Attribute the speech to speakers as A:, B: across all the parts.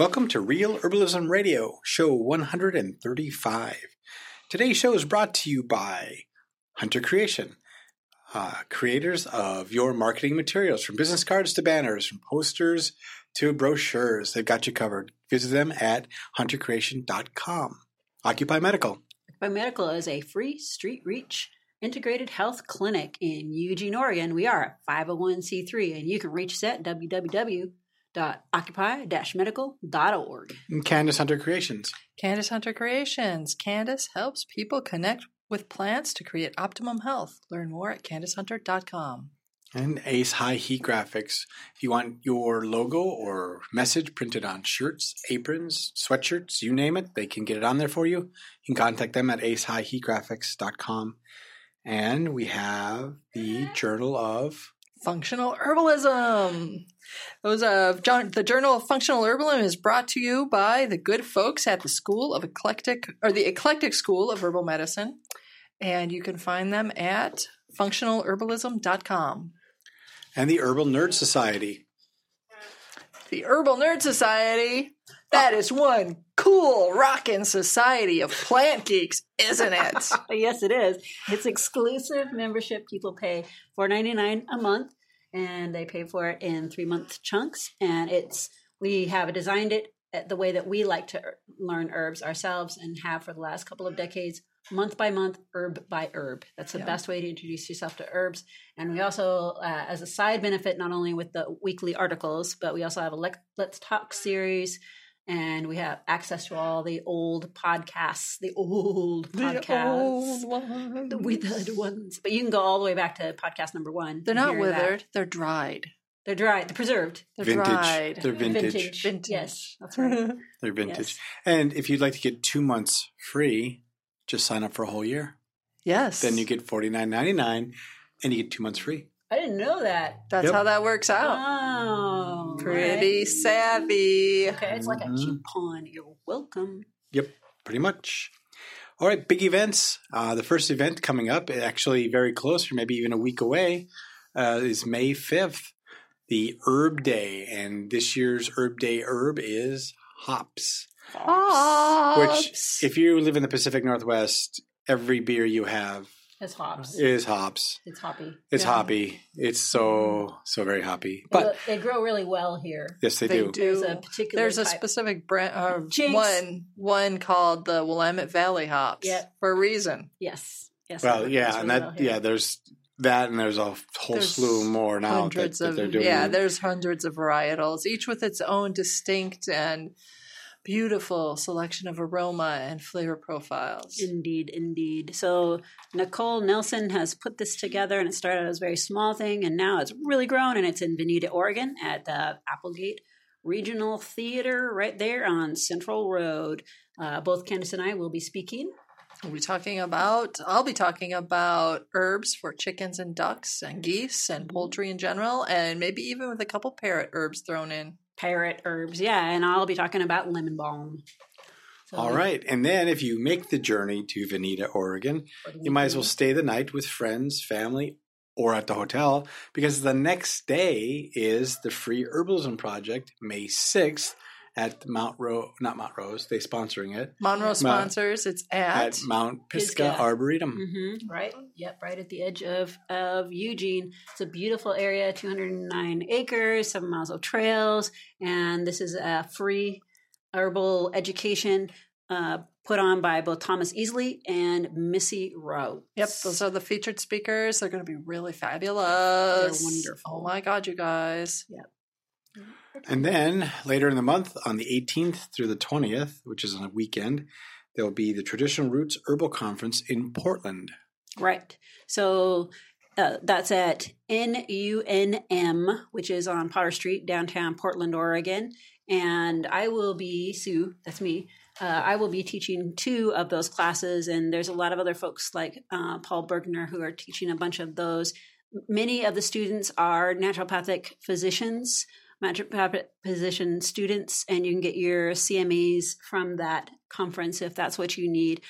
A: Welcome to Real Herbalism Radio, show 135. Today's show is brought to you by Hunter Creation, uh, creators of your marketing materials, from business cards to banners, from posters to brochures. They've got you covered. Visit them at huntercreation.com. Occupy Medical.
B: Occupy Medical is a free street reach integrated health clinic in Eugene, Oregon. We are at 501c3, and you can reach us at www.occupy-medical.org.
A: And Candace Hunter Creations.
C: Candace Hunter Creations. Candace helps people connect with plants to create optimum health. Learn more at CandaceHunter.com.
A: And Ace High Heat Graphics. If you want your logo or message printed on shirts, aprons, sweatshirts, you name it, they can get it on there for you. You can contact them at acehighheatgraphics.com. And we have the Journal of
C: Functional Herbalism. Those of John, the Journal of Functional Herbalism is brought to you by the good folks at the School of Eclectic or the Eclectic School of Herbal Medicine, and you can find them at functionalherbalism.com.
A: and the Herbal Nerd Society.
C: The Herbal Nerd Society. That is one cool rockin' society of plant geeks, isn't it?
B: yes, it is. It's exclusive membership. People pay $4.99 a month, and they pay for it in three month chunks. And it's we have designed it the way that we like to er- learn herbs ourselves, and have for the last couple of decades, month by month, herb by herb. That's the
C: Yeah.
B: best way to introduce yourself to herbs. And we also, uh, as a side benefit, not only with the weekly articles, but we also have a Let's Talk series. And we have access to all the old podcasts, the old podcasts.
C: one.
B: The withered ones. But you can go all the way back to podcast number one.
C: They're not
B: hear that.
C: withered, they're dried.
B: They're dried. They're preserved.
C: They're
A: vintage.
C: dried.
A: They're vintage.
B: Vintage.
C: Vintage.
B: Yes, that's right.
A: They're vintage.
B: Yes.
A: And if you'd like to get two months free, just sign up for a whole year.
C: yes.
A: Then you get forty nine ninety nine, and you get two months free.
B: I didn't know that.
C: That's
A: Yep.
C: how that works out.
B: Oh.
C: Pretty
B: right.
C: savvy.
B: Okay, it's like a
A: Mhm.
B: coupon. You're welcome.
A: Yep, pretty much. All right, big events. Uh, the first event coming up, actually very close, or maybe even a week away, uh, is May 5th, the Herb Day. And this year's Herb Day herb is hops. Which, if you live in the Pacific Northwest, every beer you have
B: It's hops.
A: is hops.
B: It's hoppy.
A: It's
C: Yeah.
A: hoppy. It's so, so very hoppy.
B: But
A: But
B: they grow really well here.
A: yes, they,
C: They
A: do.
C: do.
B: There's a particular.
C: There's a
B: type-
C: specific brand, uh, one one called the Willamette Valley hops
B: Yep.
C: for a reason.
B: Yes. Yes.
A: Well, yeah,
B: grows
A: and that,
B: well
A: yeah, there's that, and there's a whole
C: There's
A: slew more now that,
C: hundreds
A: that they're doing.
C: yeah, there's hundreds of varietals, each with its own distinct and beautiful selection of aroma and flavor profiles.
B: Indeed, indeed. So Nicole Nelson has put this together, and it started as a very small thing, and now it's really grown, and it's in Veneta, Oregon, at the Applegate Regional Theater, right there on Central Road. Uh, both Candace and I will be speaking.
C: We'll be talking about, I'll be talking about herbs for chickens and ducks and geese and poultry in general, and maybe even with a couple parrot herbs thrown in.
B: Parrot herbs, yeah, and I'll be talking about lemon balm. So
A: All right, and then if you make the journey to Veneta, Oregon, you might as well stay the night with friends, family, or at the hotel because the next day is the Free Herbalism Project, May sixth at Mount Rose. Not Mount Rose; they sponsoring it
C: Monroe sponsors, it's at,
A: at Mount Pisgah,
B: Pisgah.
A: Arboretum.
B: Mm-hmm, right. Yep. Right at the edge of of Eugene. It's a beautiful area, 209 acres, seven miles of trails, and this is a free herbal education uh, put on by both Thomas Easley and Missy Rowe.
C: Yep, those are the featured speakers. They're going to be really fabulous.
B: They're wonderful.
C: Oh my god, you guys!
A: And then later in the month, on the 18th through the 20th, which is on a weekend, there will be the Traditional Roots Herbal Conference in Portland.
B: Right. So uh, that's at NUNM, which is on Porter Street, downtown Portland, Oregon. And I will be, Sue, that's me, uh, I will be teaching two of those classes. And there's a lot of other folks like uh, Paul Bergner who are teaching a bunch of those. Many of the students are naturopathic physicians, naturopathic position students, and you can get your CMEs from that conference if that's what you need.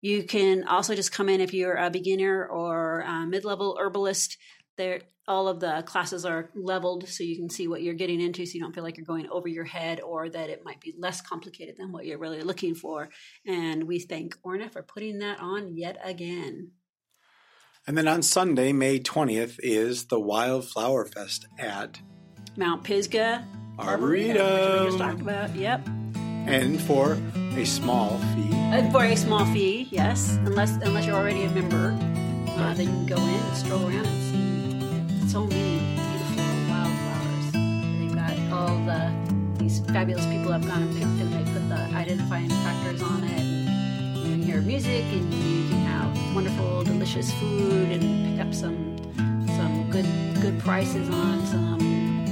B: You can also just come in if you're a beginner or a mid level herbalist. they're all of the classes are leveled so you can see what you're getting into so you don't feel like you're going over your head or that it might be less complicated than what you're really looking for and we thank orna for putting that on yet again
A: And then on Sunday, May 20th, is the Wildflower Fest at
B: mount pisgah
A: Arboretum.
B: which we just talked about. Yep.
A: And for a small fee,
B: Uh, for a small fee yes. Unless unless you're already a member. Uh, then you can go in and stroll around and see. So many beautiful wildflowers. They've got all the these fabulous people have gone and picked and they put the identifying factors on it. And you can hear music and you can have wonderful delicious food and pick up some some good good prices on some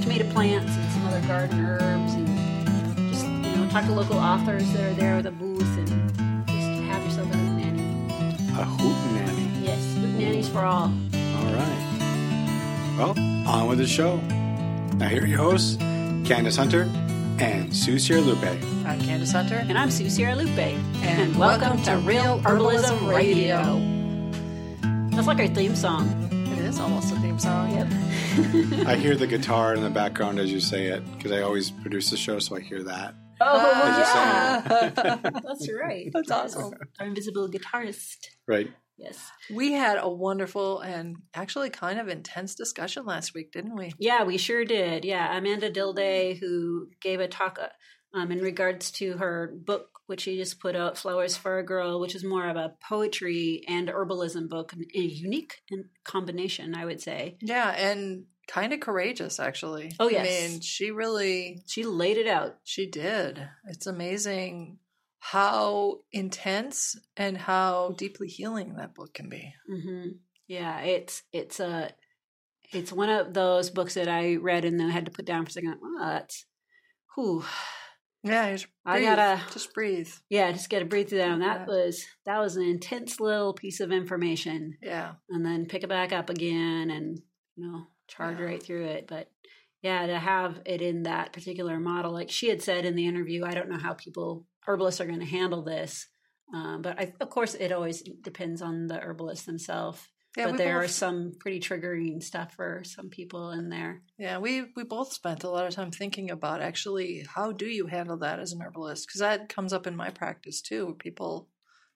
B: tomato plants and some other garden herbs and just you know talk to local authors that are there with a booth and just have yourself a nanny
A: a hootenanny.
B: yes the nannies for all
A: All right. Well, on with the show. Now here are your hosts, Candace Hunter and Sue Sierralupe.
C: I'm Candace Hunter.
B: and I'm Sue Sierralupe and, welcome, to Real Herbalism Radio. That's like our theme song.
C: It is almost a theme song.
B: Yep.
A: I hear the guitar in the background as you say it because I always produce the show, so I hear that.
B: Oh,
A: As you say
B: yeah. That's right.
C: That's awesome.
B: Our invisible guitarist.
A: Right.
B: Yes.
C: We had a wonderful and actually kind of intense discussion last week, didn't we?
B: Yeah, we sure did. Yeah, Amanda Dilday, who gave a talk uh, um, in regards to her book, which she just put out, Flowers for a Girl, which is more of a poetry and herbalism book, a unique combination, I would say.
C: Yeah, and kind of courageous, actually.
B: Oh, yes.
C: I mean, she really,
B: She laid it out.
C: she did. It's amazing how intense and how deeply healing that book can be.
B: hmm Yeah, it's it's a it's one of those books that I read and then I had to put down for a second. Oh, that's whew.
C: Yeah, just
B: I gotta-
C: just breathe.
B: Yeah, just got to breathe through that. And that
C: Yeah.
B: was that was an intense little piece of information.
C: Yeah,
B: and then pick it back up again and you know charge
C: Yeah.
B: right through it but yeah to have it in that particular model like she had said in the interview i don't know how people herbalists are going to handle this um, but I, of course it always depends on the herbalist themselves
C: yeah.
B: but there are some pretty triggering stuff for some people in there
C: yeah, we we both spent a lot of time thinking about actually how do you handle that as an herbalist because that comes up in my practice too. Where people,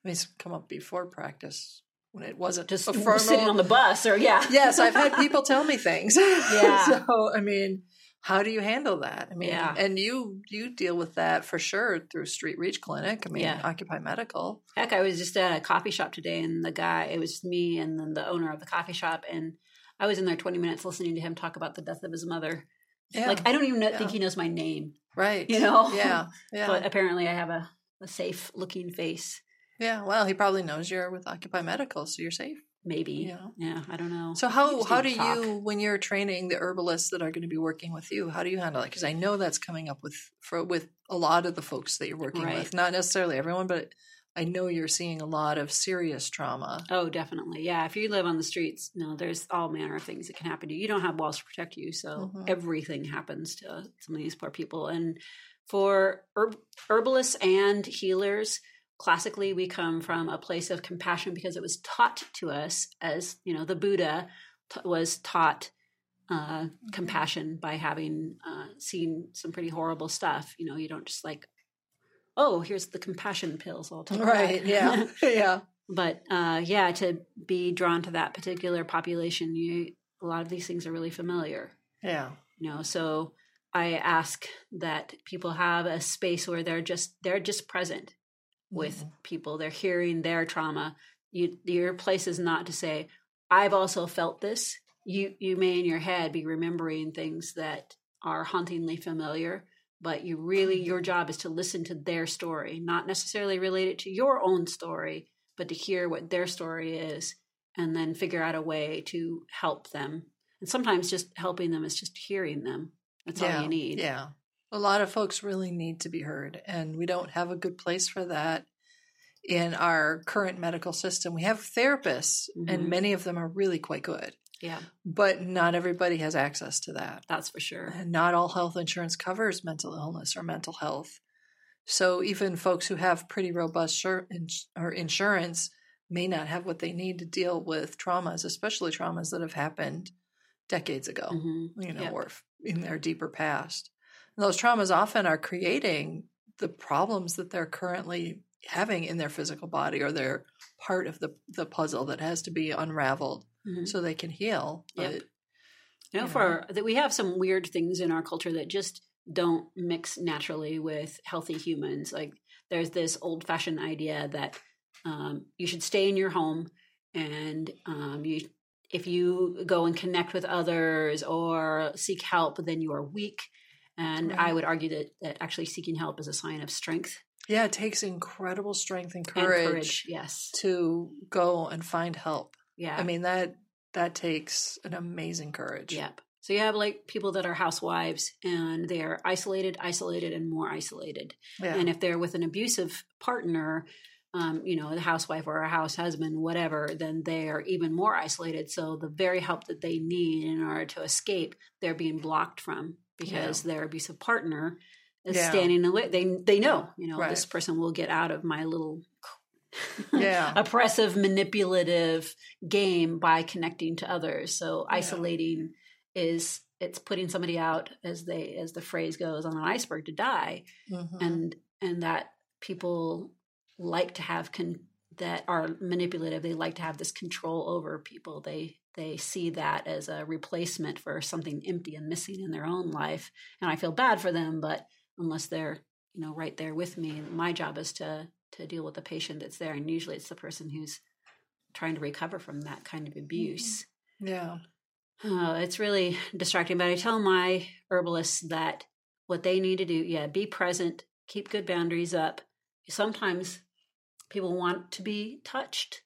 C: I mean, it's come up before practice when it wasn't
B: just
C: a formal,
B: sitting on the bus or yeah
C: yes, I've had people tell me things.
B: Yeah.
C: so I mean, how do you handle that? I mean,
B: Yeah.
C: and you you deal with that for sure through Street Reach Clinic. I mean,
B: Yeah.
C: Occupy Medical.
B: Heck, I was just at a coffee shop today, and the guy, it was me and then the owner of the coffee shop, and I was in there 20 minutes listening to him talk about the death of his mother.
C: Yeah,
B: Like, I don't even know,
C: Yeah.
B: think he knows my name,
C: right.
B: you know?
C: Yeah, yeah,
B: But apparently, I have a, a safe looking face.
C: Yeah. Well, he probably knows you're with Occupy Medical, so you're safe.
B: Maybe.
C: Yeah.
B: Yeah, I don't know.
C: So how how do
B: talk.
C: you when you're training the herbalists that are going to be working with you? How do you handle it? Because I know that's coming up with for with a lot of the folks that you're working
B: Right.
C: with. Not necessarily everyone, but I know you're seeing a lot of serious trauma.
B: Oh, definitely. Yeah. If you live on the streets, no, there's all manner of things that can happen to you. You don't have walls to protect you. So
C: Mhm.
B: everything happens to some of these poor people. And for herb- herbalists and healers, classically, we come from a place of compassion because it was taught to us as, you know, the Buddha t- was taught uh, compassion by having uh, seen some pretty horrible stuff. You know, you don't just like, oh, here's the compassion pills. I'll take.
C: Right. Yeah. yeah.
B: but uh, yeah, to be drawn to that particular population, you a lot of these things are really familiar.
C: Yeah.
B: You know, so I ask that people have a space where they're just they're just present with
C: Mhm.
B: people. They're hearing their trauma. You, your place is not to say, "I've also felt this." You you may in your head be remembering things that are hauntingly familiar, but you really your job is to listen to their story, not necessarily relate it to your own story, but to hear what their story is, and then figure out a way to help them. And sometimes just helping them is just hearing them. That's
C: yeah.
B: all you need.
C: Yeah. A lot of folks really need to be heard, and we don't have a good place for that in our current medical system. We have therapists,
B: Mhm.
C: and many of them are really quite good,
B: Yeah,
C: but not everybody has access to that.
B: that's for sure.
C: And not all health insurance covers mental illness or mental health. So even folks who have pretty robust sur- ins- or insurance may not have what they need to deal with traumas, especially traumas that have happened decades ago,
B: Mhm.
C: you know,
B: Yep.
C: or in their deeper past. And those traumas often are creating the problems that they're currently having in their physical body or they're part of the, the puzzle that has to be unraveled
B: Mhm.
C: so they can heal. But
B: You know, for that we have some weird things in our culture that just don't mix naturally with healthy humans. Like there's this old fashioned idea that um, you should stay in your home and um, you if you go and connect with others or seek help, then you are weak. And I would argue that, that actually seeking help is a sign of strength
C: yeah, it takes incredible strength and
B: and
C: courage,
B: courage. Yes.
C: to go and find help.
B: Yeah.
C: I mean that that takes an amazing courage.
B: Yep. So you have like people that are housewives and they're isolated, isolated, and more isolated.
C: Yeah.
B: And if they're with an abusive partner, um, you know, the housewife or a house husband, whatever, then they are even more isolated. So the very help that they need in order to escape, they're being blocked from because their abusive partner is
C: Yeah.
B: standing in the way. They they know, you know,
C: Right.
B: this person will get out of my little
C: Yeah.
B: oppressive, manipulative game by connecting to others. So
C: Yeah.
B: isolating is it's putting somebody out as they as the phrase goes on an iceberg to die
C: Mhm.
B: and and that people like to have con- that are manipulative they like to have this control over people they they see that as a replacement for something empty and missing in their own life and i feel bad for them but unless they're you know right there with me my job is to to deal with the patient that's there and usually it's the person who's trying to recover from that kind of mm-hmm. abuse
C: yeah.
B: Oh, it's really distracting. But I tell my herbalists that what they need to do, yeah, be present, keep good boundaries up. Sometimes people want to be touched,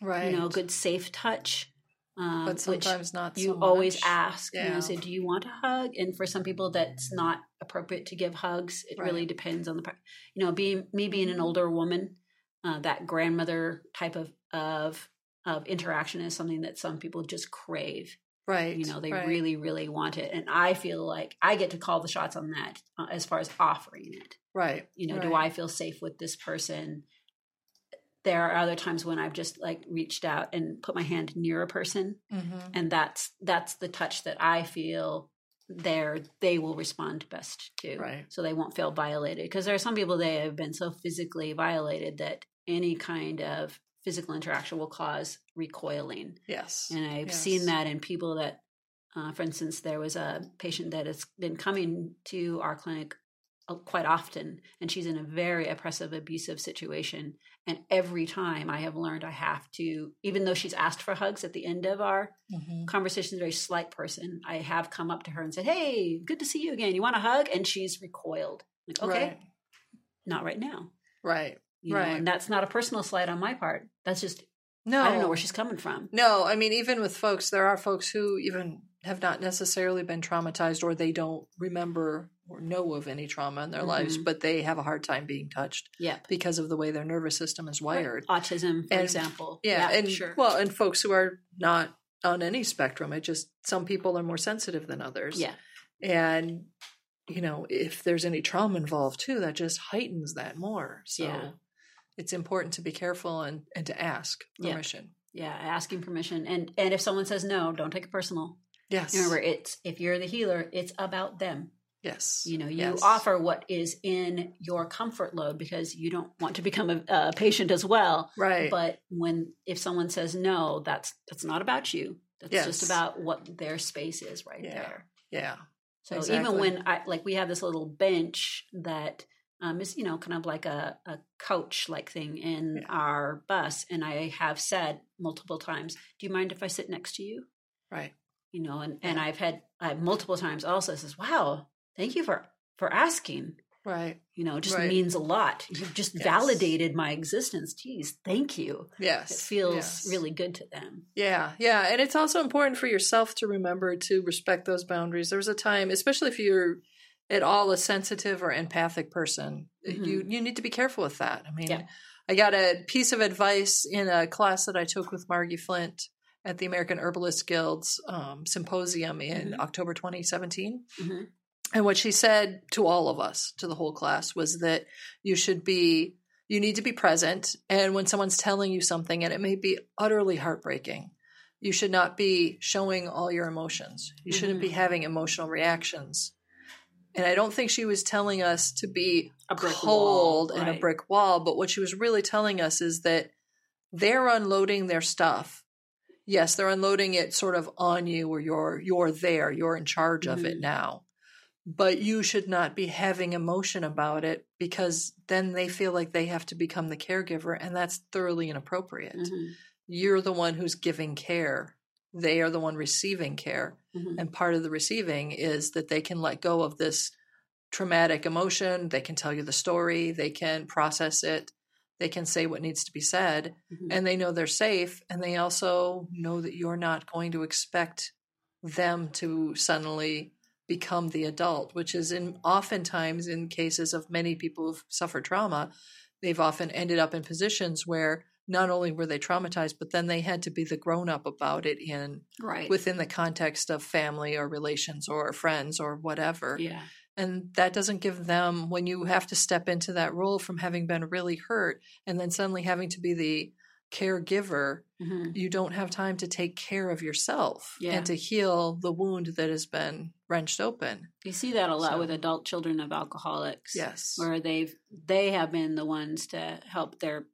C: Right.
B: you know, good safe touch. Um,
C: but sometimes not
B: you
C: so
B: always
C: much.
B: ask, you know,
C: Yeah.
B: say, do you want a hug? And for some people, that's not appropriate to give hugs. It really depends on the, you know, being me being an older woman, uh, that grandmother type of of of interaction is something that some people just crave
C: Right.
B: you know they
C: right.
B: really really want it and i feel like i get to call the shots on that uh, as far as offering it
C: Right.
B: you know do i feel safe with this person there are other times when i've just like reached out and put my hand near a person
C: Mhm.
B: and that's that's the touch that i feel there they will respond best to
C: Right.
B: so they won't feel violated because there are some people they have been so physically violated that any kind of physical interaction will cause recoiling
C: Yes.
B: and I've
C: Yes.
B: seen that in people that, uh, for instance, there was a patient that has been coming to our clinic quite often, and she's in a very oppressive, abusive situation. And every time I have learned I have to, even though she's asked for hugs at the end of our
C: Mhm.
B: conversation, very slight person, I have come up to her and said, Hey, good to see you again. You want a hug? And she's recoiled. Like, okay,
C: Right.
B: not right now.
C: Right.
B: You know,
C: Right.
B: and that's not a personal slight on my part. That's just,
C: No.
B: I don't know where she's coming from.
C: No, I mean, even with folks, there are folks who even have not necessarily been traumatized or they don't remember or know of any trauma in their lives,
B: Mhm.
C: but they have a hard time being touched
B: Yep.
C: because of the way their nervous system is wired.
B: autism, for
C: And-
B: example.
C: Yeah, and
B: sure.
C: well, and folks who are not on any spectrum, it just some people are more sensitive than others.
B: yeah,
C: and you know, if there's any trauma involved too, that just heightens that more. So
B: Yeah.
C: it's important to be careful and and to ask
B: Yeah.
C: permission.
B: yeah. Asking permission, and and if someone says no, don't take it personal.
C: Yes.
B: Remember, it's if you're the healer, it's about them.
C: yes.
B: You know, you
C: Yes.
B: offer what is in your comfort load because you don't want to become a, a patient as well.
C: Right.
B: But when if someone says no, that's that's not about you. That's just about what their space is right
C: Yeah.
B: there.
C: yeah.
B: So
C: Exactly.
B: even when I like we have this little bench that um, is you know kind of like a, a coach like thing in
C: Yeah.
B: our bus, and I have said multiple times, "Do you mind if I sit next to you?"
C: Right.
B: You know, and and I've had I've multiple times also says, "Wow, thank you for for asking."
C: Right.
B: You know, it just
C: Right.
B: means a lot. You've just
C: Yes.
B: validated my existence. Geez, thank you.
C: Yes.
B: It feels
C: yes.
B: really good to them.
C: Yeah, yeah, and it's also important for yourself to remember to respect those boundaries. There was a time, especially if you're at all a sensitive or empathic person,
B: Mhm.
C: you you need to be careful with that. I mean,
B: Yeah.
C: I got a piece of advice in a class that I took with Margi Flint at the American Herbalist Guild's um, symposium in
B: Mhm.
C: October 2017.
B: Mhm.
C: And what she said to all of us, to the whole class, was that you should be, you need to be present. And when someone's telling you something, and it may be utterly heartbreaking, You should not be showing all your emotions. You shouldn't be having emotional reactions. And I don't think she was telling us to be
B: A brick
C: cold
B: wall,
C: and a brick wall, but what she was really telling us is that they're unloading their stuff. Yes, they're unloading it sort of on you or you're you're there, you're in charge of it
B: Mhm.
C: now. But you should not be having emotion about it because then they feel like they have to become the caregiver and that's thoroughly inappropriate.
B: Mhm.
C: You're the one who's giving care. They are the one receiving care.
B: Mhm.
C: And part of the receiving is that they can let go of this traumatic emotion. They can tell you the story. They can process it. They can say what needs to be said.
B: Mhm.
C: And they know they're safe. And they also know that you're not going to expect them to suddenly become the adult, which is in oftentimes in cases of many people who've suffered trauma, they've often ended up in positions where not only were they traumatized, but then they had to be the grown up about it in
B: right.
C: within the context of family or relations or friends or whatever.
B: yeah.
C: And that doesn't give them, when you have to step into that role from having been really hurt and then suddenly having to be the caregiver,
B: Mhm.
C: you don't have time to take care of yourself
B: Yeah.
C: and to heal the wound that has been wrenched open.
B: You see that a lot
C: So-
B: with adult children of alcoholics.
C: Yes.
B: Where they've they have been the ones to help their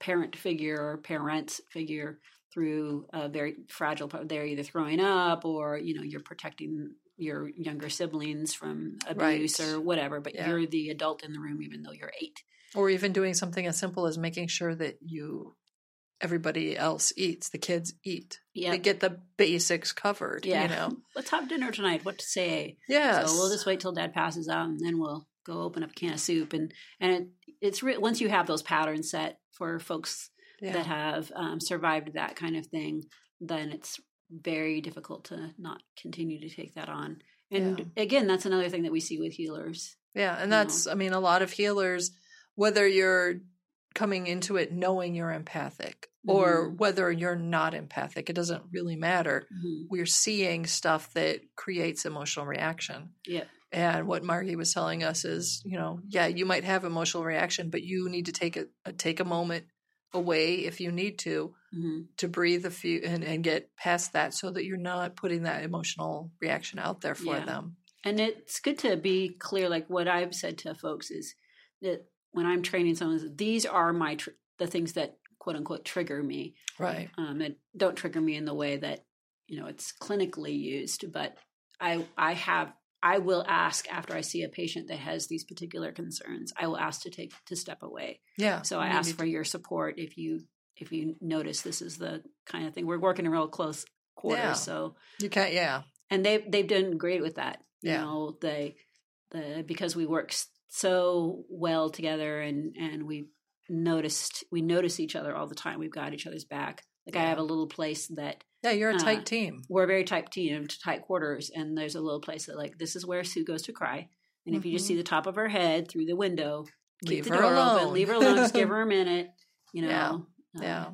B: parent figure or parents figure through a very fragile part. They're either throwing up or, you know, you're protecting your younger siblings from abuse
C: Right.
B: or whatever, but
C: Yeah.
B: you're the adult in the room even though you're eight.
C: Or even doing something as simple as making sure that you, everybody else eats, the kids eat.
B: Yeah.
C: They get the basics covered,
B: yeah.
C: you know?
B: Let's have dinner tonight. What to say?
C: Yeah.
B: So we'll just wait till dad passes out and then we'll go open up a can of soup and and it, it's re- once you have those patterns set for folks
C: yeah.
B: that have um, survived that kind of thing, then it's very difficult to not continue to take that on. And again, that's another thing that we see with healers.
C: Yeah, and that's I mean a lot of healers whether you're coming into it knowing you're empathic or
B: Mhm.
C: whether you're not empathic, it doesn't really matter.
B: Mhm.
C: We're seeing stuff that creates emotional reaction.
B: Yeah.
C: And what Margi was telling us is, you know, yeah, you might have emotional reaction, but you need to take a, a take a moment away if you need to
B: Mhm.
C: to breathe a few and, and get past that so that you're not putting that emotional reaction out there for
B: Yeah.
C: them.
B: And it's good to be clear. Like what I've said to folks is that when I'm training someone, these are my tr- the things that quote unquote trigger me.
C: Right.
B: um, that don't trigger me in the way that you know it's clinically used but i i have i will ask after i see a patient that has these particular concerns i will ask to take to step away
C: Yeah.
B: so i ask for your support if you if you notice this is the kind of thing we're working in real close quarters
C: Yeah.
B: so
C: You can't. Yeah.
B: and they've they've done great with that. You
C: Yeah.
B: know, they the because we work so well together and and we noticed we notice each other all the time. We've got each other's back. Like I have a little place that
C: Yeah. You're a
B: Uh,
C: tight team.
B: we're a very tight team, tight quarters, and there's a little place that like this is where Sue goes to cry. And if you just see the top of her head through the window, keep
C: Leave
B: the
C: her
B: door
C: alone.
B: open, leave her alone, just give her a minute. You know,
C: Yeah.
B: Um,
C: Yeah.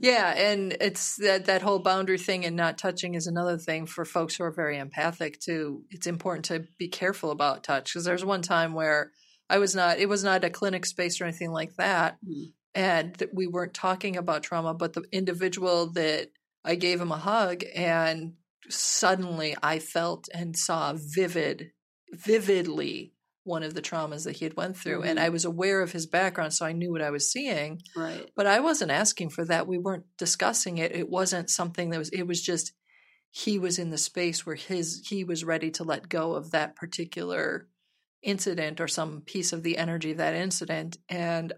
C: Yeah, and it's that that whole boundary thing and not touching is another thing for folks who are very empathic too. It's important to be careful about touch because there's one time where I was not it was not a clinic space or anything like that
B: Mhm.
C: And that we weren't talking about trauma but the individual that I gave him a hug and suddenly I felt and saw vivid vividly one of the traumas that he had went through and
B: Mhm.
C: I was aware of his background so I knew what I was seeing
B: right.
C: but I wasn't asking for that. We weren't discussing it. It wasn't something that was it was just he was in the space where his he was ready to let go of that particular incident or some piece of the energy of that incident and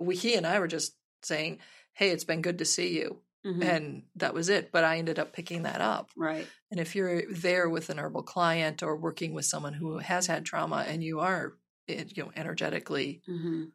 C: we he and I were just saying, "Hey, it's been good to see you."
B: Mhm.
C: And that was it, but I ended up picking that up.
B: right.
C: And if you're there with an herbal client or working with someone who has had trauma and you are eh, you know energetically
B: hmm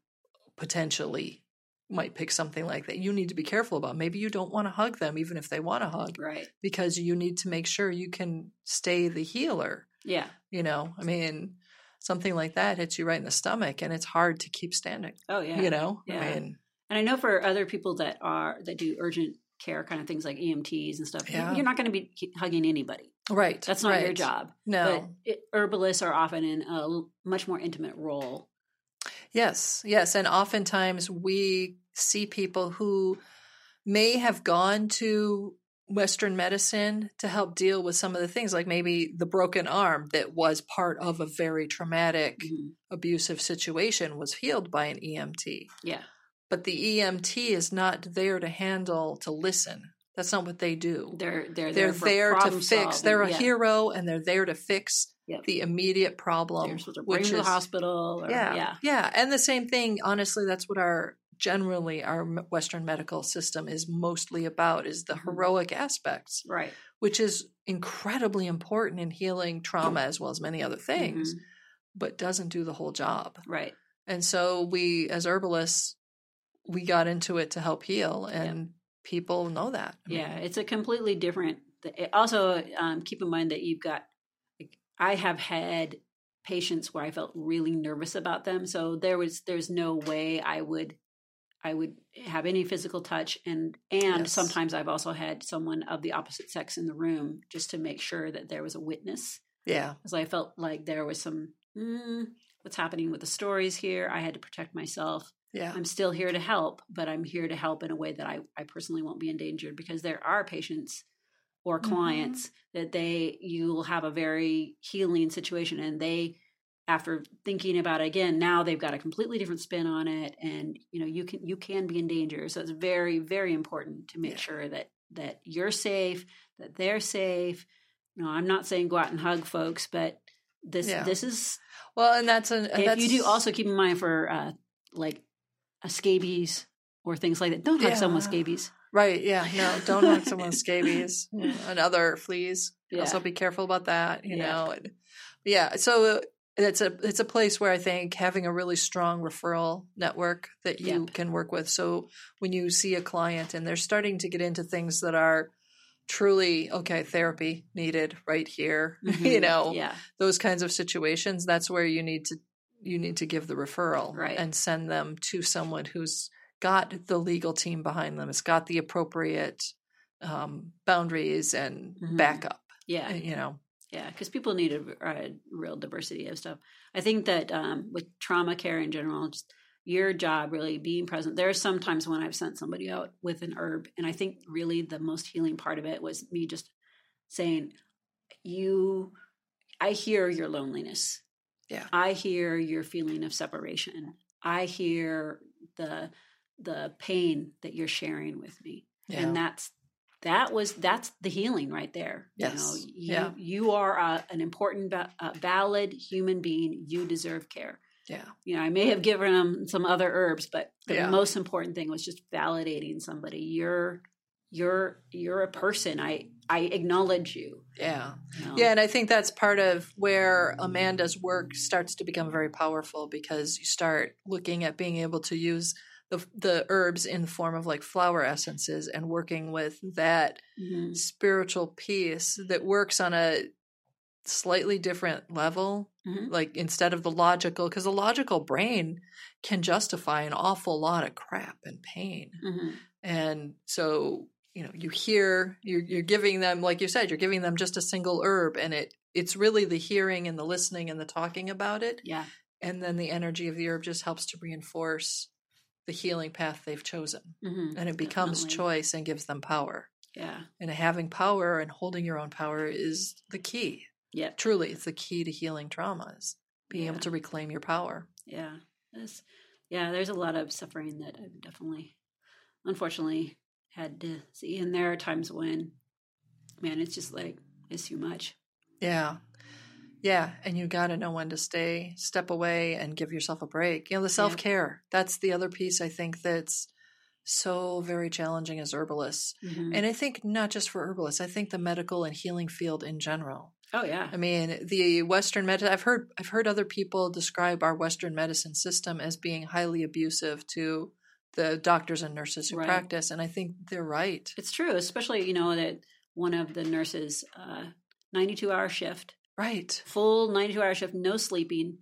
C: potentially might pick something like that. You need to be careful about. Maybe you don't want to hug them, even if they want to hug,
B: Right.
C: because you need to make sure you can stay the healer.
B: Yeah.
C: You know, I mean, something like that hits you right in the stomach, and it's hard to keep standing.
B: Oh yeah.
C: You know,
B: Yeah.
C: I mean,
B: And I know for other people that are that do urgent care kind of things like EMTs and stuff,
C: Yeah.
B: you're not going to be hugging anybody.
C: right?
B: That's not your job.
C: No.
B: But it, herbalists are often in a much more intimate role.
C: Yes, yes. And oftentimes we see people who may have gone to Western medicine to help deal with some of the things, like maybe the broken arm that was part of a very traumatic,
B: Mhm.
C: abusive situation was healed by an EMT.
B: Yeah.
C: But the EMT is not there to handle, to listen. That's not what they do.
B: They're they're
C: They're
B: there,
C: to fix.
B: solving.
C: They're a
B: Yeah.
C: hero, and they're there to fix
B: Yep.
C: the immediate problem,
B: They're supposed to bring
C: which
B: to
C: is
B: the hospital. Or,
C: yeah,
B: yeah.
C: yeah, and the same thing. Honestly, that's what our generally our Western medical system is mostly about is the
B: Mhm.
C: heroic aspects,
B: Right.
C: which is incredibly important in healing trauma as well as many other things,
B: Mhm.
C: but doesn't do the whole job.
B: Right.
C: And so we, as herbalists, we got into it to help heal, and people know that. I mean,
B: Yeah, it's a completely different. Also, um, keep in mind that you've got. Like, I have had patients where I felt really nervous about them, so there was there's no way I would I would have any physical touch, and and
C: Yes.
B: sometimes I've also had someone of the opposite sex in the room just to make sure that there was a witness,
C: yeah,
B: because I felt like there was some. Mm, what's happening with the stories here? I had to protect myself.
C: yeah,
B: I'm still here to help, but I'm here to help in a way that I, I personally won't be endangered because there are patients or
C: Mhm.
B: clients that they you will have a very healing situation and they after thinking about it again now they've got a completely different spin on it and you know you can you can be in danger so it's very very important to make
C: Yeah.
B: sure that that you're safe that they're safe no i'm not saying go out and hug folks but this
C: Yeah.
B: this is
C: Well, and that's an.
B: if
C: that's,
B: you do also keep in mind for uh like a scabies or things like that don't hug someone with scabies
C: Right. Yeah. No, don't hug someone with scabies and other fleas.
B: Yeah.
C: Also, be careful about that. You
B: Yeah.
C: know. Yeah. So it's a it's a place where I think having a really strong referral network that you
B: Yep.
C: can work with. So when you see a client and they're starting to get into things that are truly okay therapy needed right here you
B: Mhm.
C: know
B: yeah
C: those kinds of situations that's where you need to you need to give the referral
B: Right.
C: and send them to someone who's got the legal team behind them It's got the appropriate um, boundaries and
B: Mhm.
C: backup
B: yeah
C: you know
B: Yeah, because people need a, a real diversity of stuff. I think that um, with trauma care in general, just your job really being present. There are some times when I've sent somebody out with an herb, and I think really the most healing part of it was me just saying, "You, I hear your loneliness.
C: Yeah.
B: I hear your feeling of separation. I hear the the pain that you're sharing with me,
C: yeah
B: and that's." That was that's the healing right there.
C: Yes.
B: You, know, you,
C: Yeah.
B: you are uh, an important, va- uh, valid human being. You deserve care.
C: yeah
B: You know, I may have given them some other herbs, but the
C: Yeah.
B: most important thing was just validating somebody. You're you're you're a person. I I acknowledge you.
C: yeah
B: you know?
C: yeah and i think that's part of where amanda's work starts to become very powerful because you start looking at being able to use the, the herbs in the form of like flower essences and working with that
B: Mhm.
C: spiritual piece that works on a slightly different level
B: Mhm.
C: like instead of the logical because the logical brain can justify an awful lot of crap and pain
B: Mhm.
C: and so you know you hear you're, you're giving them like you said you're giving them just a single herb and it it's really the hearing and the listening and the talking about it
B: Yeah.
C: and then the energy of the herb just helps to reinforce the healing path they've chosen
B: Mhm.
C: and it becomes
B: Definitely.
C: choice and gives them power
B: Yeah.
C: and having power and holding your own power is the key
B: Yeah.
C: truly it's the key to healing traumas being able to reclaim your power
B: Yeah. There's, yeah, there's a lot of suffering that I've definitely, unfortunately, had to see. And there are times when, man, it's just like, it's too much.
C: yeah yeah and you got to know when to stay step away and give yourself a break you know the self-care that's the other piece i think that's so very challenging as herbalists
B: Mhm.
C: and i think not just for herbalists i think the medical and healing field in general
B: oh, yeah.
C: I mean, the Western medicine. I've heard I've heard other people describe our Western medicine system as being highly abusive to the doctors and nurses who
B: Right.
C: practice, and I think they're right.
B: It's true, especially, you know, that one of the nurses, uh, 92 hour shift,
C: Right.
B: full 92 hour shift, no sleeping.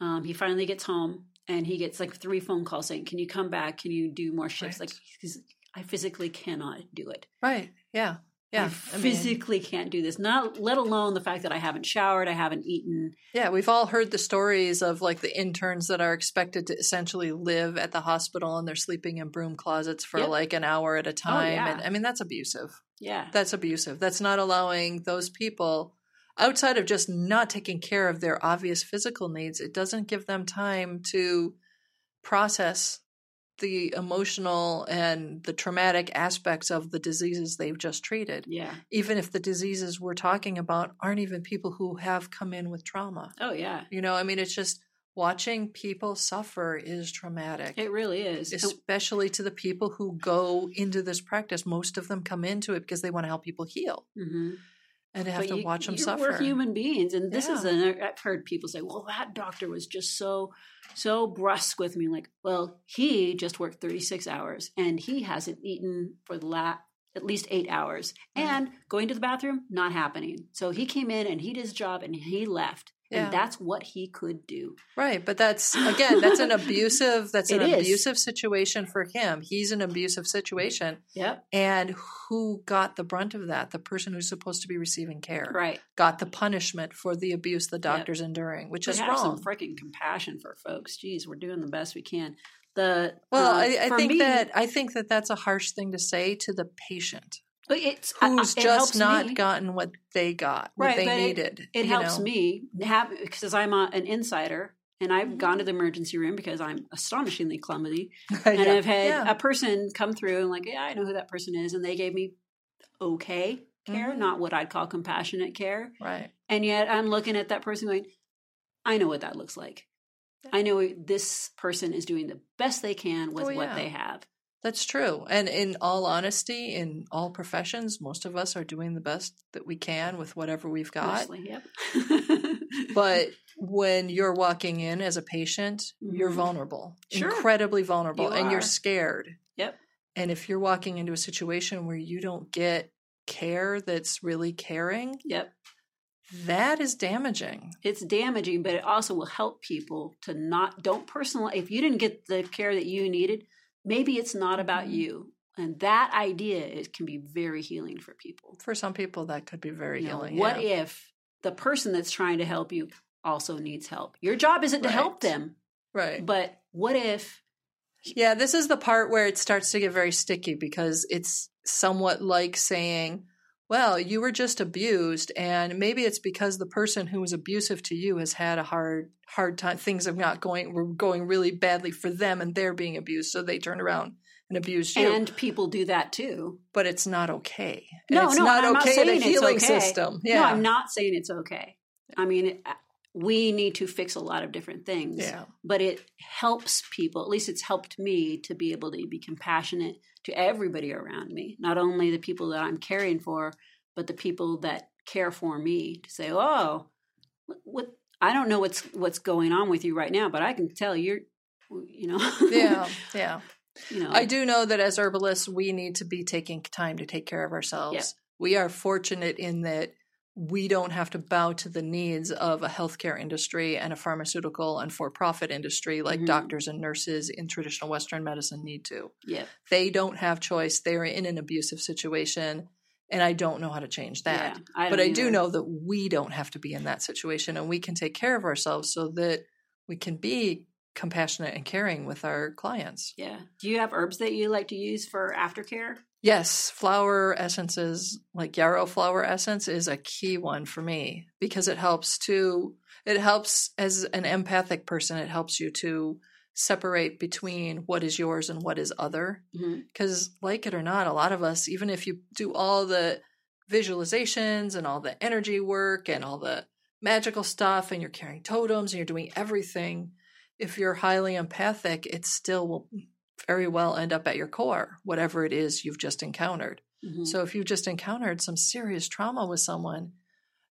B: Um, he finally gets home and he gets like three phone calls saying, Can you come back? Can you do more shifts?
C: Right.
B: Like, he's, I physically cannot do it.
C: Right. Yeah. Yeah,
B: I
C: I mean-
B: physically can't do this. Not let alone the fact that I haven't showered, I haven't eaten.
C: Yeah, we've all heard the stories of like the interns that are expected to essentially live at the hospital and they're sleeping in broom closets for
B: Yep.
C: like an hour at a time.
B: yeah.
C: And I mean, that's abusive.
B: Yeah,
C: That's abusive. That's not allowing those people, outside of just not taking care of their obvious physical needs, it doesn't give them time to process the emotional and the traumatic aspects of the diseases they've just treated.
B: yeah.
C: Even if the diseases we're talking about aren't even people who have come in with trauma.
B: Oh yeah,
C: You know, I mean, it's just watching people suffer is traumatic.
B: it really is.
C: Especially to the people who go into this practice. Most of them come into it because they want to help people heal
B: Mhm.
C: And to have
B: But
C: to
B: you-
C: watch them suffer.
B: We're human beings, and this is an. I've heard people say, "Well, that doctor was just so so brusque with me." Like, well, he just worked thirty six hours, and he hasn't eaten for the last at least eight hours,
C: Right.
B: and going to the bathroom not happening. So he came in and he did his job, and he left.
C: Yeah.
B: And that's what he could do.
C: Right, but that's again, that's an abusive that's an
B: is.
C: abusive situation for him. He's an abusive situation.
B: Yep.
C: And who got the brunt of that? The person who's supposed to be receiving care.
B: Right.
C: Got the punishment for the abuse the doctor's enduring, which
B: But
C: is
B: have
C: wrong.
B: some freaking compassion for folks. Geez, we're doing the best we can. The
C: well,
B: uh,
C: I, I think
B: me-
C: that I think that that's a harsh thing to say to the patient
B: But it's I- I-
C: who's
B: it
C: just
B: helps
C: not
B: me.
C: gotten what they got, what
B: Right,
C: they
B: but it-
C: needed.
B: It helps
C: know?
B: me have because I'm a, an insider and I've
C: Mm-hmm.
B: gone to the emergency room because I'm astonishingly clumsy and
C: Yeah,
B: I've had
C: yeah.
B: a person come through and like yeah I know who that person is and they gave me okay care
C: Mhm.
B: not what I'd call compassionate care
C: right.
B: and yet I'm looking at that person going I know what that looks like I know this person is doing the best they can with
C: Oh,
B: what
C: yeah.
B: they have
C: That's true. And in all honesty, in all professions, most of us are doing the best that we can with whatever we've got.
B: mostly yep
C: But when you're walking in as a patient, you're
B: Mhm.
C: vulnerable,
B: Sure.
C: incredibly vulnerable,
B: You
C: and you're
B: are.
C: scared.
B: Yep.
C: And if you're walking into a situation where you don't get care that's really caring,
B: yep
C: that is damaging.
B: it's damaging, but it also will help people to not don't personal. If you didn't get the care that you needed, maybe it's not about
C: Mhm.
B: you, and that idea is can be very healing for people.
C: For some people, that could be very
B: You know,
C: healing.
B: what
C: yeah.
B: if the person that's trying to help you also needs help? Your job isn't to help them,
C: right.
B: but what if?
C: Yeah, this is the part where it starts to get very sticky because it's somewhat like saying, well, you were just abused and maybe it's because the person who was abusive to you has had a hard hard time things have not going were going really badly for them and they're being abused so they turn around and abuse you.
B: And people do that too.
C: but it's not okay. And
B: No,
C: it's
B: no,
C: not
B: I'm not
C: okay in a
B: saying it's
C: healing
B: okay.
C: system. Yeah.
B: No, I'm not saying it's okay. I mean, it, we need to fix a lot of different things.
C: Yeah.
B: but it helps people at least it's helped me to be able to be compassionate to everybody around me not only the people that i'm caring for but the people that care for me to say oh what, i don't know what's what's going on with you right now but i can tell you're you know
C: Yeah. Yeah.
B: you know
C: I do know that as herbalists, we need to be taking time to take care of ourselves.
B: Yeah.
C: We are fortunate in that we don't have to bow to the needs of a healthcare industry and a pharmaceutical and for profit industry like
B: Mhm.
C: doctors and nurses in traditional Western medicine need to.
B: yeah
C: They don't have choice. They are in an abusive situation. And I don't know how to change that.
B: yeah, I
C: but
B: don't
C: I do know that we don't have to be in that situation and we can take care of ourselves so that we can be compassionate and caring with our clients.
B: yeah do you have herbs that you like to use for aftercare
C: Yes, flower essences like yarrow flower essence is a key one for me because it helps to it helps as an empathic person it helps you to separate between what is yours and what is other.
B: Mm-hmm.
C: Because like it or not a lot of us even if you do all the visualizations and all the energy work and all the magical stuff and you're carrying totems and you're doing everything if you're highly empathic it still will very well end up at your core whatever it is you've just encountered
B: Mhm.
C: so if you've just encountered some serious trauma with someone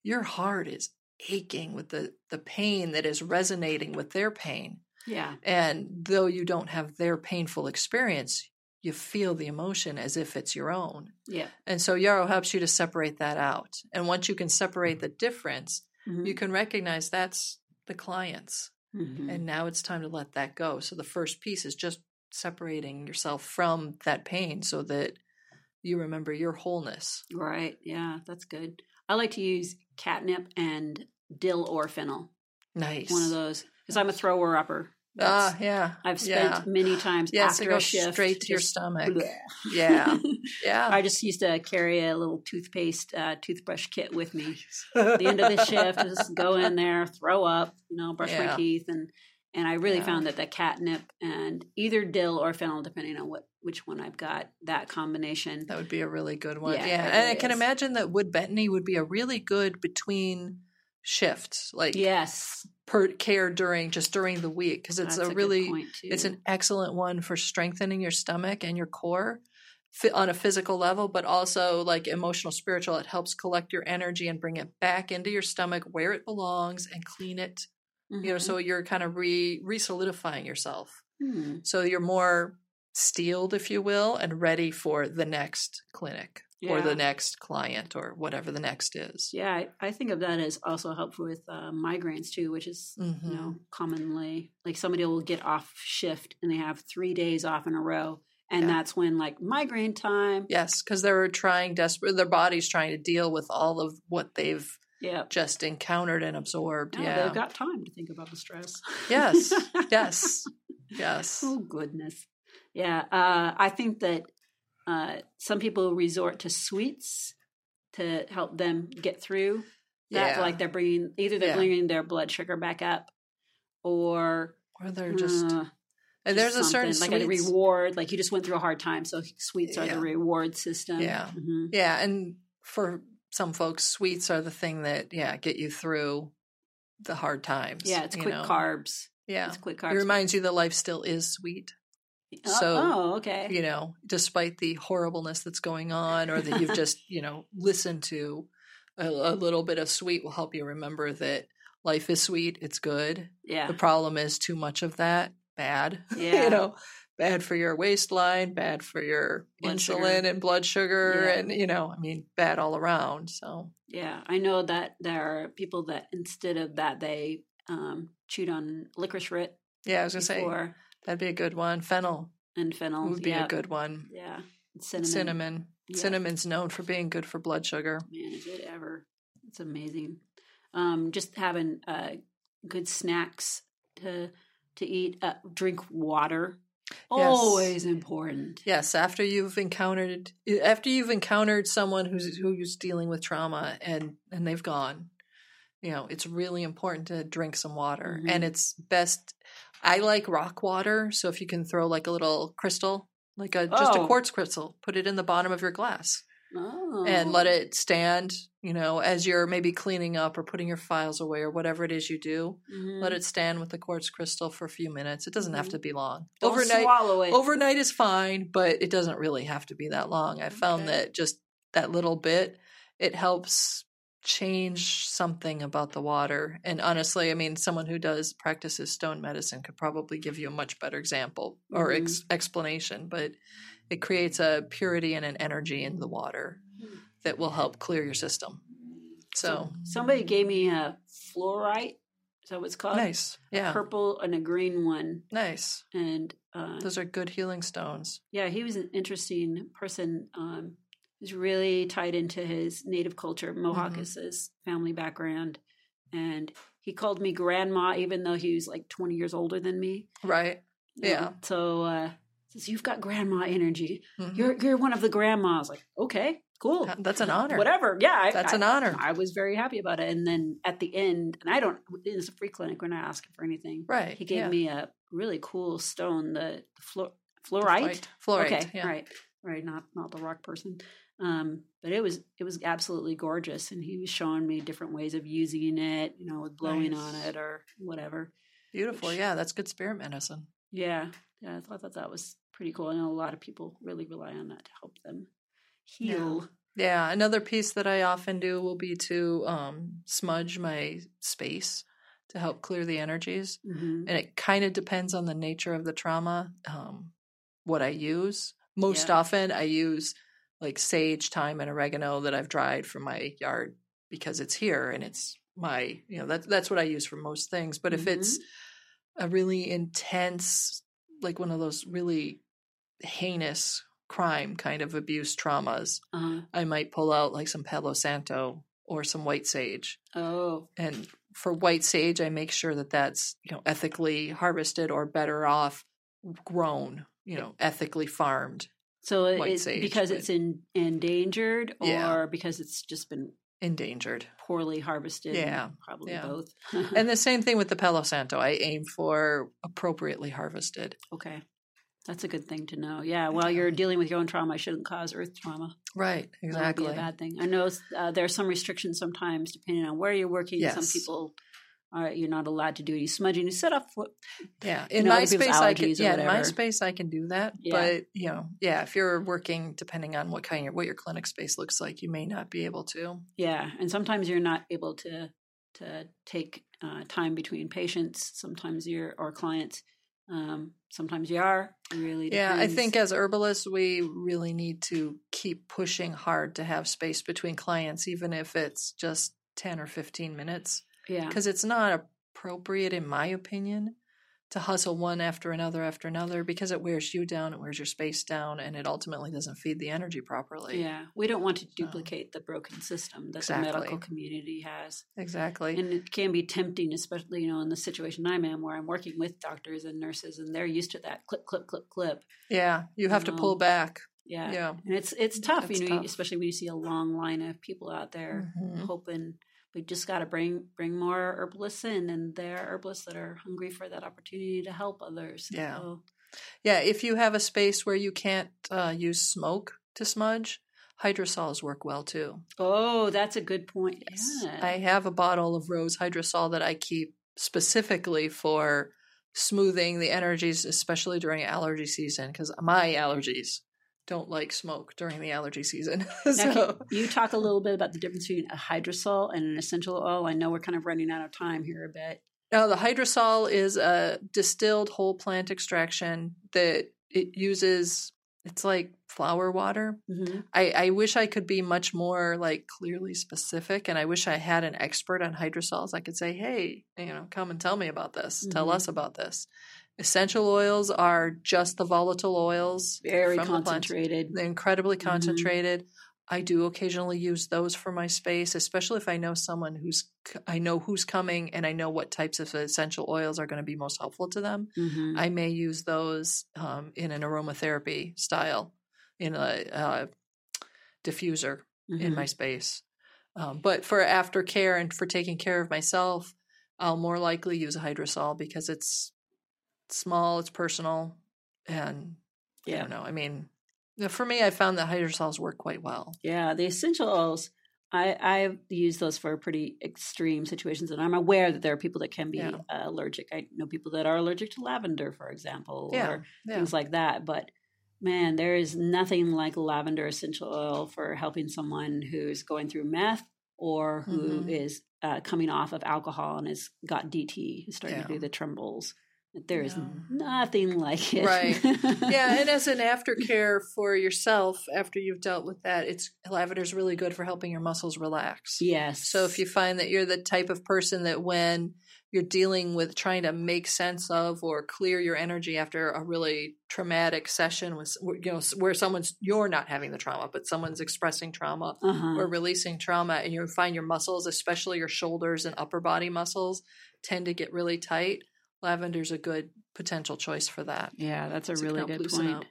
C: your heart is aching with the the pain that is resonating with their pain
B: yeah
C: and though you don't have their painful experience, you feel the emotion as if it's your own.
B: yeah
C: And so Yarrow helps you to separate that out. And once you can separate the difference,
B: Mhm.
C: you can recognize that's the client's.
B: Mhm.
C: And now it's time to let that go. So the first piece is just separating yourself from that pain so that you remember your wholeness.
B: Right. Yeah, that's good. I like to use catnip and dill or fennel.
C: Nice.
B: One of those because I'm a thrower upper.
C: Ah,
B: That's-
C: yeah.
B: I've spent
C: yeah.
B: many times
C: it
B: after a shift
C: straight to your stomach.
B: bleh.
C: Yeah. Yeah.
B: I just used to carry a little toothpaste, uh, toothbrush kit with me. At the end of the shift, just go in there, throw up, you know, brush
C: Yeah.
B: my teeth, and and I really
C: Yeah.
B: found that the catnip and either dill or fennel, depending on what which one I've got, that combination.
C: That would be a really good one.
B: Yeah,
C: Yeah. And I can
B: is.
C: imagine that Wood Betony would be a really good between shifts, like
B: Yes,
C: per care during just during the week because it's a
B: good
C: really it's an excellent one for strengthening your stomach and your core on a physical level but also like emotional spiritual it helps collect your energy and bring it back into your stomach where it belongs and clean it you know
B: Mhm.
C: so you're kind of re re-solidifying yourself
B: Hmm.
C: so you're more steeled if you will and ready for the next clinic or the next client or whatever the next is
B: Yeah, I, I think of that as also helpful with uh, migraines too, which is
C: Mhm.
B: you know commonly like somebody will get off shift and they have three days off in a row, and
C: Yeah.
B: that's when like migraine time.
C: yes because they're trying desperate their body's trying to deal with all of what they've
B: Yeah,
C: just encountered and absorbed
B: no,
C: yeah
B: they've got time to think about the stress.
C: Yes. yes yes
B: oh goodness. Yeah, uh, I think that uh, some people resort to sweets to help them get through. That
C: Yeah.
B: like they're bringing either they're
C: Yeah.
B: bringing their blood sugar back up, or
C: or they're just
B: uh,
C: and there's a certain
B: like a reward like you just went through a hard time so sweets are
C: Yeah.
B: the reward system
C: Yeah.
B: Mhm.
C: yeah and for some folks sweets are the thing that yeah get you through the hard times
B: yeah it's quick
C: know?
B: carbs.
C: Yeah.
B: It's quick carbs.
C: it reminds you that life still is sweet.
B: Oh,
C: so,
B: oh okay.
C: you know despite the horribleness that's going on or that you've just you know listened to a, a little bit of sweet will help you remember that life is sweet it's good.
B: Yeah.
C: the problem is too much of that bad
B: Yeah.
C: you know bad for your waistline bad for your
B: Blood
C: insulin
B: sugar.
C: and blood sugar
B: Yeah.
C: and you know i mean bad all around so.
B: Yeah i know that there are people that instead of that they um, chewed on licorice root
C: yeah i was gonna say
B: before.
C: that'd be a good one. Fennel.
B: And fennel
C: would be
B: yeah.
C: a good one.
B: Yeah cinnamon.
C: Cinnamon.
B: Yeah.
C: cinnamon's known for being good for blood sugar.
B: Man is it ever. It's amazing. Um just having uh good snacks to to eat uh, drink water always important
C: yes after you've encountered after you've encountered someone who's who's dealing with trauma and and they've gone you know it's really important to drink some water
B: Mhm.
C: and it's best i like rock water so if you can throw like a little crystal like a just a
B: Oh.
C: quartz crystal put it in the bottom of your glass
B: oh.
C: and let it stand you know as you're maybe cleaning up or putting your files away or whatever it is you do
B: Mhm.
C: let it stand with the quartz crystal for a few minutes it doesn't have
B: Mhm.
C: to be long
B: Don't
C: overnight overnight is fine but it doesn't really have to be that long i found
B: Okay.
C: that just that little bit it helps change something about the water and honestly i mean someone who does practices stone medicine could probably give you a much better example or
B: Mm-hmm.
C: ex- explanation but it creates a purity and an energy in the water that will help clear your system. So
B: somebody gave me a fluorite is that what it's called?
C: Nice yeah.
B: Purple and a green one.
C: Nice.
B: And uh,
C: those are good healing stones.
B: Yeah he was an interesting person um he's really tied into his native culture mohawk
C: Mhm.
B: is his family background. And he called me grandma even though he was like 20 years older than me.
C: Right? Yeah.
B: so uh says you've got grandma energy
C: Mhm.
B: you're you're one of the grandmas like okay cool
C: that's an honor
B: whatever yeah I,
C: That's
B: I-
C: an honor.
B: i was very happy about it and then at the end and i don't it's a free clinic we're not asking for anything
C: right
B: he gave
C: yeah.
B: me a really cool stone the, the fluor, fluorite
C: Fluorite.
B: okay
C: yeah.
B: right right not not the rock person um but it was it was absolutely gorgeous and he was showing me different ways of using it you know with blowing on it or whatever
C: Beautiful. Yeah, that's good spirit medicine.
B: yeah yeah i thought that that was pretty cool i know a lot of people really rely on that to help them heal
C: Yeah, another piece that I often do will be to um, smudge my space to help clear the energies.
B: Mhm.
C: And it kind of depends on the nature of the trauma, um, what I use. Most
B: Yeah.
C: often, I use like sage, thyme, and oregano that I've dried from my yard because it's here and it's my, you know, that's that's what I use for most things. But if it's a really intense, like one of those really heinous crime kind of abuse traumas,
B: Uh-huh.
C: I might pull out like some Palo Santo or some white sage.
B: Oh,
C: And for white sage, I make sure that that's you know ethically harvested or better off grown, you know, ethically farmed,
B: so it's
C: sage,
B: because
C: but-
B: it's in, endangered, or
C: Yeah.
B: because it's just been
C: endangered.
B: poorly harvested.
C: Yeah,
B: probably
C: yeah.
B: both.
C: And the same thing with the Palo Santo. I aim for appropriately harvested.
B: okay, that's a good thing to know. Yeah, while you're dealing with your own trauma, it shouldn't cause earth trauma.
C: Right,
B: That would
C: exactly.
B: be a bad thing. I know uh, there are some restrictions sometimes depending on where you're working. Some people are you're not allowed to do any smudging. You set what
C: Yeah, in
B: know,
C: my space, I can. Yeah, in my space, I can do that.
B: Yeah.
C: But you know, yeah, if you're working, depending on what kind of what your clinic space looks like, you may not be able to.
B: Yeah, and sometimes you're not able to to take uh, time between patients. Sometimes you're or clients. Um, sometimes you are. Really
C: Yeah, I think as herbalists, we really need to keep pushing hard to have space between clients, even if it's just ten or fifteen minutes,
B: yeah,
C: because it's not appropriate, in my opinion, to hustle one after another after another because it wears you down, it wears your space down, and it ultimately doesn't feed the energy properly.
B: yeah. We don't want to duplicate the broken system that
C: Exactly.
B: the medical community has.
C: exactly.
B: And it can be tempting, especially you know in the situation I'm in, where I'm working with doctors and nurses, and they're used to that clip, clip, clip, clip.
C: Yeah, you have to pull
B: Um,
C: back.
B: Yeah,
C: Yeah.
B: and it's it's tough,
C: It's
B: you know,
C: tough.
B: especially when you see a long line of people out there
C: Mhm.
B: hoping. We just got to bring bring more herbalists in, and there are herbalists that are hungry for that opportunity to help others.
C: Yeah.
B: So,
C: Yeah, if you have a space where you can't uh, use smoke to smudge, hydrosols work well too.
B: oh, that's a good point.
C: Yes.
B: Yeah.
C: I have a bottle of rose hydrosol that I keep specifically for smoothing the energies, especially during allergy season, because my allergies don't like smoke during the allergy season. So,
B: you talk a little bit about the difference between a hydrosol and an essential oil? I know we're kind of running out of time here a bit.
C: now the hydrosol is a distilled whole plant extraction that it uses. It's like flower water.
B: Mm-hmm.
C: I, I wish I could be much more like clearly specific, and I wish I had an expert on hydrosols. I could say, "Hey, you know, come and tell me about this. Tell
B: Mhm.
C: us about this." Essential oils are just the volatile oils,
B: Very
C: from the
B: concentrated.
C: They're incredibly
B: Mhm.
C: concentrated. I do occasionally use those for my space, especially if I know someone who's I know who's coming and I know what types of essential oils are going to be most helpful to them.
B: Mhm.
C: I may use those um, in an aromatherapy style in a uh, diffuser in
B: Mhm.
C: my space. Um, but for aftercare and for taking care of myself, I'll more likely use a hydrosol because it's small, it's personal, and I don't know. I mean, for me, I found that hydrosols work quite well.
B: Yeah, the essential oils. I I've used those for pretty extreme situations, and I'm aware that there are people that can be
C: Yeah.
B: uh, allergic. I know people that are allergic to lavender, for example,
C: Yeah,
B: or
C: yeah.
B: things like that. But man, there is nothing like lavender essential oil for helping someone who's going through meth or who is
C: Mhm.
B: uh, coming off of alcohol and has got DT, is starting to do the trembles. There is nothing like it.
C: Right. yeah, and as an aftercare for yourself after you've dealt with that, it's lavender is really good for helping your muscles relax.
B: yes.
C: So if you find that you're the type of person that when you're dealing with trying to make sense of or clear your energy after a really traumatic session with you know where someone's you're not having the trauma but someone's expressing trauma
B: uh-huh.
C: or releasing trauma and you find your muscles especially your shoulders and upper body muscles tend to get really tight lavender's a good potential choice for that
B: Yeah, that's a
C: So
B: really good point.
C: up.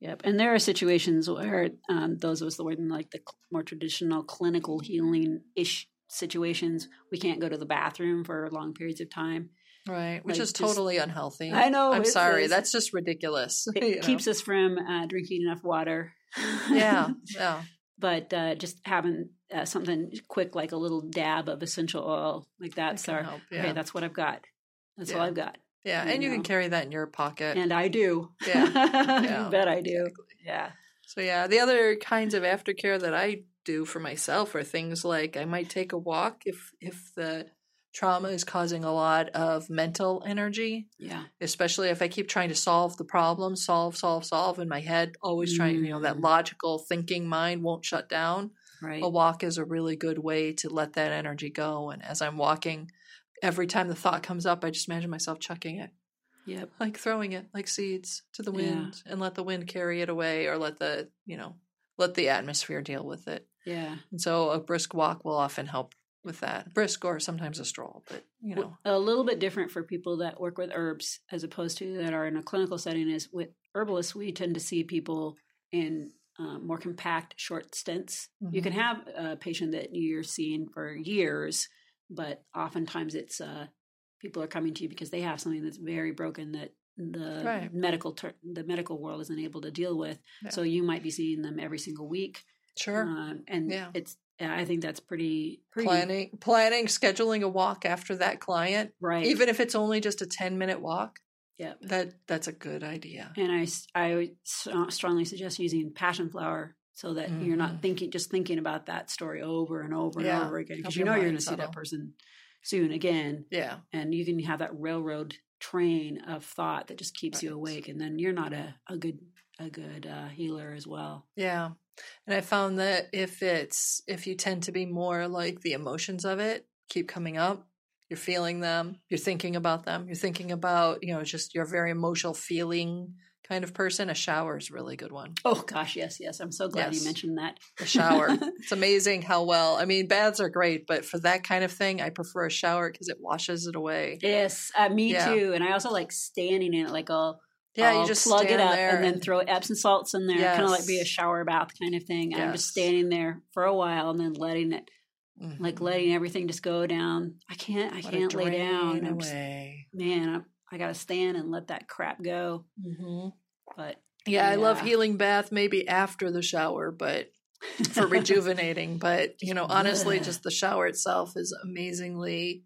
B: Yep, and there are situations where um, those of us that were in like the more traditional clinical healing ish situations, we can't go to the bathroom for long periods of time.
C: right which
B: Like,
C: is
B: just-
C: totally unhealthy
B: I know,
C: i'm sorry
B: is.
C: that's just ridiculous
B: It
C: you know?
B: keeps us from uh, drinking enough water.
C: yeah yeah
B: but uh, just having uh, something quick like a little dab of essential oil, like that's
C: can
B: our
C: help,
B: okay. That's what I've got. That's all I've got,
C: Yeah,
B: you
C: and you
B: know.
C: can carry that in your pocket.
B: and I do.
C: Yeah. Yeah.
B: you bet I do.
C: Exactly.
B: Yeah.
C: So yeah, the other kinds of aftercare that I do for myself are things like I might take a walk if if the trauma is causing a lot of mental energy,
B: Yeah.
C: especially if I keep trying to solve the problem, solve, solve, solve in my head, always trying, you know, that
B: Mm.
C: logical thinking mind won't shut down.
B: Right.
C: A walk is a really good way to let that energy go. And as I'm walking, every time the thought comes up, I just imagine myself chucking it.
B: Yep.
C: like throwing it like seeds to the
B: Yeah.
C: wind and let the wind carry it away or let the you know let the atmosphere deal with it
B: Yeah.
C: and so a brisk walk will often help with that brisk or sometimes a stroll but you know
B: a little bit different for people that work with herbs as opposed to that are in a clinical setting is with herbalists we tend to see people in um, more compact short stints you can
C: Mhm.
B: have a patient that you're seeing for years but oftentimes it's uh, people are coming to you because they have something that's very broken that the
C: Right.
B: medical ter- the medical world isn't able to deal with
C: Yeah.
B: so you might be seeing them every single week
C: sure
B: um, and
C: Yeah.
B: it's i think that's pretty pretty
C: planning planning scheduling a walk after that client
B: right
C: even if it's only just a 10 minute walk
B: yeah
C: that that's a good idea
B: And I s- uh, strongly suggest using passion flower so that you're
C: Mhm.
B: not thinking, just thinking about that story over and over
C: Yeah.
B: and over again because you know you're going to see that person soon again,
C: yeah
B: and you can have that railroad train of thought that just keeps you awake, and then you're not a, a good a good uh, healer as well.
C: Yeah. And I found that if it's if you tend to be more like the emotions of it keep coming up, you're feeling them, you're thinking about them, you're thinking about, you know, just you're very emotional feeling kind of person, a shower is a really good one.
B: Oh gosh, yes, yes, I'm so glad
C: Yes.
B: you mentioned that.
C: The shower. it's amazing how well. I mean, baths are great, but for that kind of thing, I prefer a shower because it washes it away.
B: yes, uh, me
C: Yeah.
B: too, and I also like standing in it, like I'll
C: Yeah,
B: I'll
C: you just
B: plug it up and then throw Epsom salts in there, kind of like be a shower bath kind of thing. And I'm just standing there for a while and then letting it, like
C: Mhm.
B: letting everything just go down. I can't, I
C: it
B: can't lay down. just, man, I, I got to stand and let that crap go.
C: Mhm.
B: But
C: Yeah, I love healing bath maybe after the shower, but for rejuvenating. But you know, honestly,
B: Ugh.
C: just the shower itself is amazingly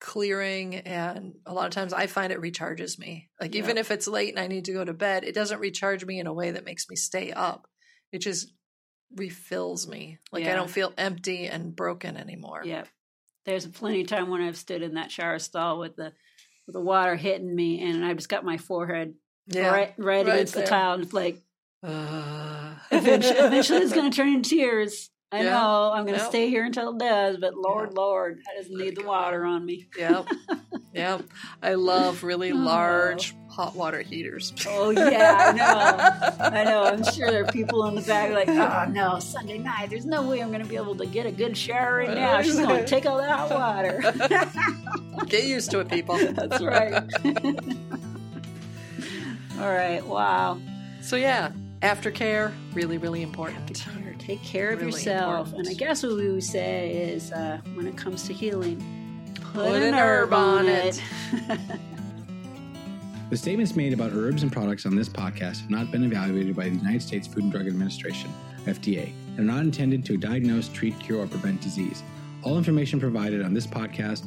C: clearing, and a lot of times I find it recharges me. Like even if it's late and I need to go to bed, it doesn't recharge me in a way that makes me stay up. It just refills me. Like I don't feel empty and broken anymore.
B: yeah, there's plenty of time when I've stood in that shower stall with the with the water hitting me, and I've just got my forehead
C: Yeah.
B: right right,
C: right
B: against the
C: there.
B: tile, and it's like
C: Uh,
B: eventually, eventually it's going to turn into tears. I
C: Yeah.
B: know I'm going to
C: Yep.
B: stay here until it does, but Lord,
C: Yeah.
B: Lord, I just need the water on me.
C: Yep. Yep. I love really
B: Oh.
C: large hot water heaters.
B: Oh yeah, I know. I know. I'm sure there are people in the back like, oh no, Sunday night. There's no way I'm going to be able to get a good shower right now. She's going to take all that hot water.
C: Get used to it, people.
B: That's right. All right. Wow.
C: So yeah, aftercare really, really important.
B: Care- Take care of
C: Really
B: yourself.
C: important.
B: And I guess what we would say is, uh, when it comes to healing,
C: Put an herb on it.
A: The statements made about herbs and products on this podcast have not been evaluated by the United States Food and Drug Administration, FDA, and are not intended to diagnose, treat, cure, or prevent disease. All information provided on this podcast